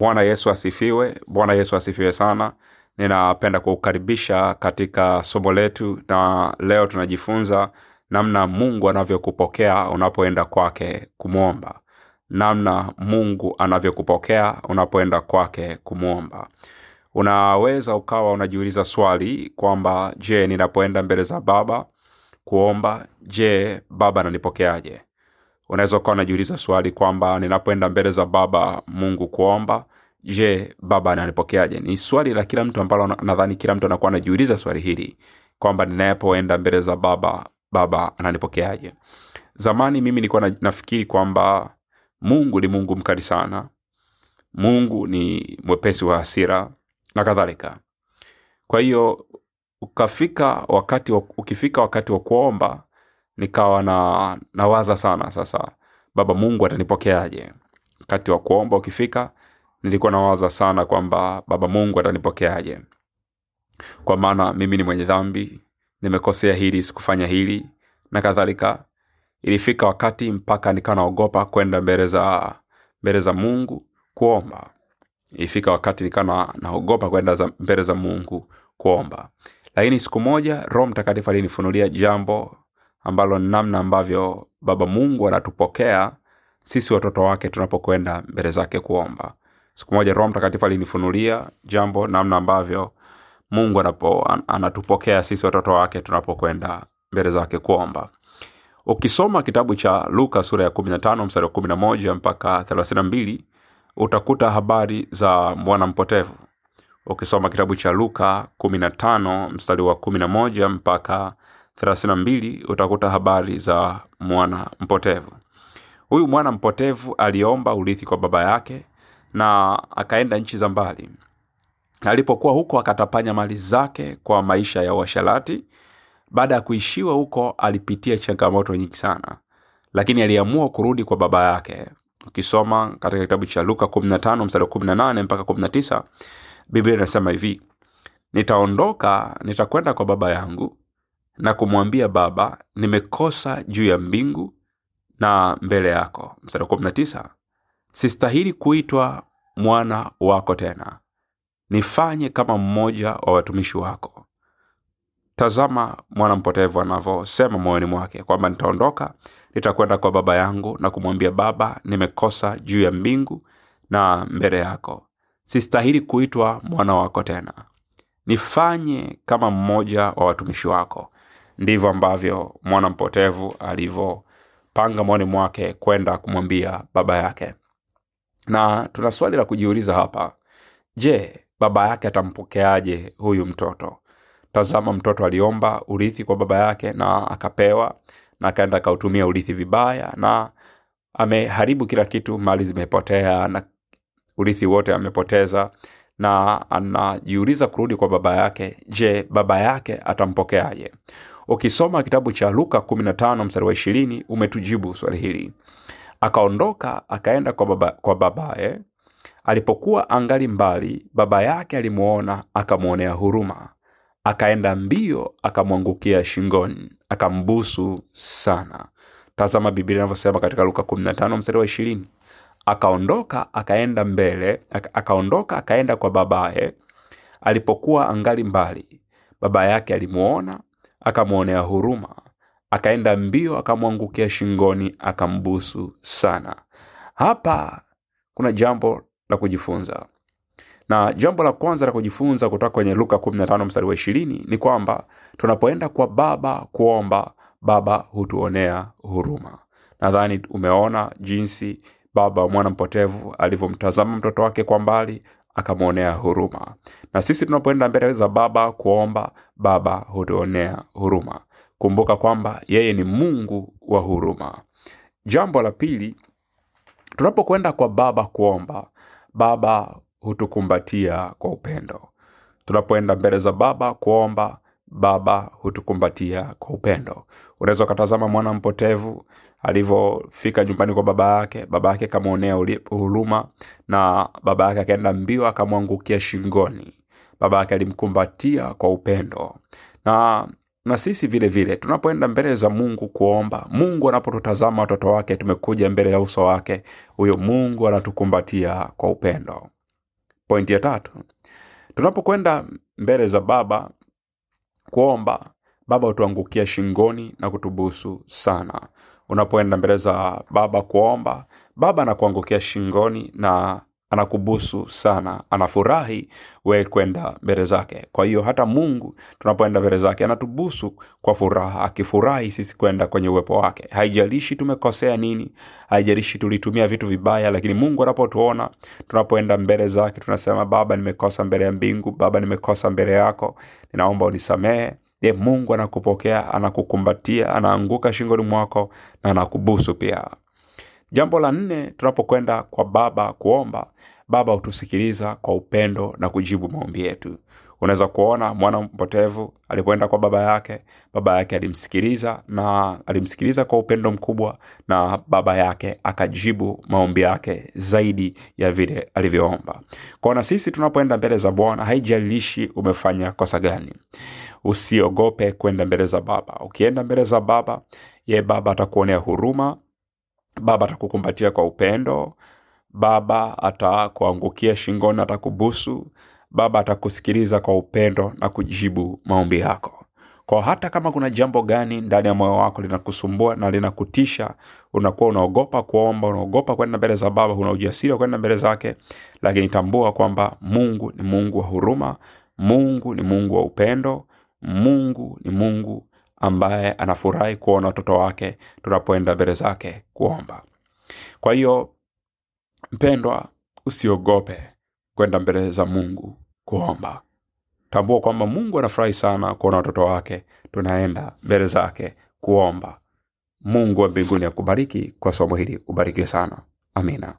bwana yesu asifiwe bwana yesu asifiwe sana. Ninapenda kukukaribisha katika somo letu na leo tunajifunza namna mungu anavyokupokea unapoenda kwake kumwomba. Namna mungu anavyokupokea unapoenda kwake kumwomba. Unaweza ukawa unajiuliza swali kwamba je ninapoenda mbele za baba kuomba? Je baba ananipokeaje unaweza ukawa unajiuliza swali kwamba ninapoenda mbele za baba mungu kuomba je baba ananipokeaje? Ni swali la kila mtu ambalo nadhani kila mtu anakuwa anajiuliza swali hili kwamba ninapoenda mbele za baba baba ananipokeaje? Zamani mimi nilikuwa nafikiri kwamba mungu ni mungu mkali sana mungu ni mwepesi wa hasira na kadhalika. Kwa hiyo ukafika wakati ukifika wakati wa kuomba nikawa na nawaza sana sasa baba mungu atanipokeaje? Wakati wa kuomba ukifika nilikuwa nawaza sana kwamba baba mungu atanipokeaje. Kwa maana mimi ni mwenye dhambi nimekosea hili sikufanya hili na kadhalika. Ilifika wakati mpaka nikawa naogopa kwenda mbele za mbele za mungu kuomba. Ilifika wakati nikawa na, naogopa kwenda mbele za mungu kuomba. Lakini siku moja roho mtakatifu alinifunulia jambo ambalo ni namna ambavyo baba mungu anatupokea sisi watoto wake tunapokwenda mbele zake kuomba. Siku moja roho mtakatifu alinifunulia jambo namna ambavyo mungu anapo, an, anatupokea sisi watoto wake tunapokwenda mbele zake kuomba. Ukisoma kitabu cha luka sura ya 15 mstari wa 11 mpaka 32 utakuta habari za mwana mpotevu. Ukisoma kitabu cha luka 15 mstari wa 11 mpaka 32 utakuta habari za mwana mpotevu. Huyu mwana mpotevu aliomba urithi kwa baba yake na akaenda nchi za mbali. Alipokuwa huko akatapanya mali zake kwa maisha ya uasharati baada ya kuishiwa huko alipitia changamoto nyingi sana. Lakini aliamua kurudi kwa baba yake. Ukisoma katika kitabu cha luka 15 mstari 18 mpaka 19 biblia inasema hivi nitaondoka nitakwenda kwa baba yangu na kumwambia baba nimekosa juu ya mbingu na mbele yako. Mstari wa 19 sistahili kuitwa mwana wako tena. Nifanye kama mmoja wa watumishi wako. Tazama mwana mpotevu anavyosema moyoni mwake kwamba nitaondoka nitakwenda kwa baba yangu na kumwambia baba nimekosa juu ya mbingu na mbele yako. Sistahili kuitwa mwana wako tena. Nifanye kama mmoja wa watumishi wako ndivyo ambavyo mwana mpotevu alivyopanga moyoni mwake kwenda kumwambia baba yake. Na tuna swali la kujiuliza hapa. Je baba yake atampokeaje huyu mtoto? Tazama mtoto aliomba urithi kwa baba yake na akapewa na akaenda akautumia urithi vibaya na ameharibu kila kitu mali zimepotea na urithi wote amepoteza. Na anajiuliza kurudi kwa baba yake je baba yake atampokeaje ukisoma kitabu cha luka 15 mstari wa 20 umetujibu swali hili. Akaondoka akaenda kwa, baba, kwa babaye. Alipokuwa angali mbali baba yake alimuona akamwonea huruma. Akaenda mbio akamwangukia shingoni akambusu sana. Tazama biblia inavyosema katika luka 15 mstari wa 20 akaondoka akaenda mbele akaondoka akaenda kwa babaye. Alipokuwa angali mbali baba yake alimuona akamwonea huruma. Akaenda mbio akamwangukia shingoni akambusu sana. Hapa kuna jambo la kujifunza. Na jambo la kwanza la kujifunza kutoka kwenye luka 15 mstari wa 20 ni kwamba tunapoenda kwa baba kuomba baba hutuonea huruma. Nadhani umeona jinsi baba wa mwana mpotevu alivyomtazama mtoto wake kwa mbali akamwonea huruma. Na sisi tunapoenda mbele za baba kuomba baba hutuonea huruma. Kumbuka kwamba yeye ni mungu wa huruma. Jambo la pili tunapokwenda kwa baba kuomba baba hutukumbatia kwa upendo. Tunapoenda mbele za baba kuomba baba hutukumbatia kwa upendo. Unaweza ukatazama mwana mpotevu alivyofika nyumbani kwa baba yake. Baba yake akamwonea huruma na baba yake akaenda mbio akamwangukia shingoni. Baba yake alimkumbatia kwa upendo. Na na sisi vile vile tunapoenda mbele za mungu kuomba mungu anapotutazama watoto wake tumekuja mbele ya uso wake huyo mungu anatukumbatia kwa upendo. Pointi ya tatu tunapokwenda mbele za baba kuomba baba hutuangukia shingoni na kutubusu sana. Unapoenda mbele za baba kuomba baba anakuangukia shingoni na anakubusu sana anafurahi we kwenda mbele zake. Kwa hiyo hata mungu tunapoenda mbele zake anatubusu kwa furaha akifurahi sisi kwenda kwenye uwepo wake. Haijalishi tumekosea nini haijalishi tulitumia vitu vibaya lakini mungu anapotuona tunapoenda mbele zake tunasema baba nimekosa mbele ya mbingu baba nimekosa mbele yako ninaomba unisamehe. Ye mungu anakupokea anakukumbatia anaanguka shingoni mwako na anakubusu pia jambo la nne tunapokwenda kwa baba kuomba baba hutusikiliza kwa upendo na kujibu maombi yetu. Unaweza kuona mwana mpotevu alipoenda kwa baba yake baba yake alimsikiliza na alimsikiliza kwa upendo mkubwa na baba yake akajibu maombi yake zaidi ya vile alivyoomba. Kwa na sisi tunapoenda mbele za bwana haijalishi umefanya kosa gani. Usiogope kwenda mbele za baba. Ukienda mbele za baba ye baba atakuonea huruma baba atakukumbatia kwa upendo. Baba atakuangukia shingoni atakubusu. Baba atakusikiliza kwa upendo na kujibu maombi yako. Kwa hata kama kuna jambo gani ndani ya moyo wako linakusumbua na linakutisha unakuwa unaogopa kuomba unaogopa kwenda mbele za baba una ujasiri wa kwenda mbele zake lakini tambua kwamba mungu ni mungu wa huruma mungu ni mungu wa upendo mungu ni mungu ambaye anafurahi kuona watoto wake tunapoenda mbele zake kuomba. Kwa hiyo mpendwa usiogope kwenda mbele za mungu kuomba. Tambua kwamba mungu anafurahi sana kuona watoto wake tunaenda mbele zake kuomba. Mungu wa mbinguni akubariki kwa somo hili. Ubarikiwe sana. Amina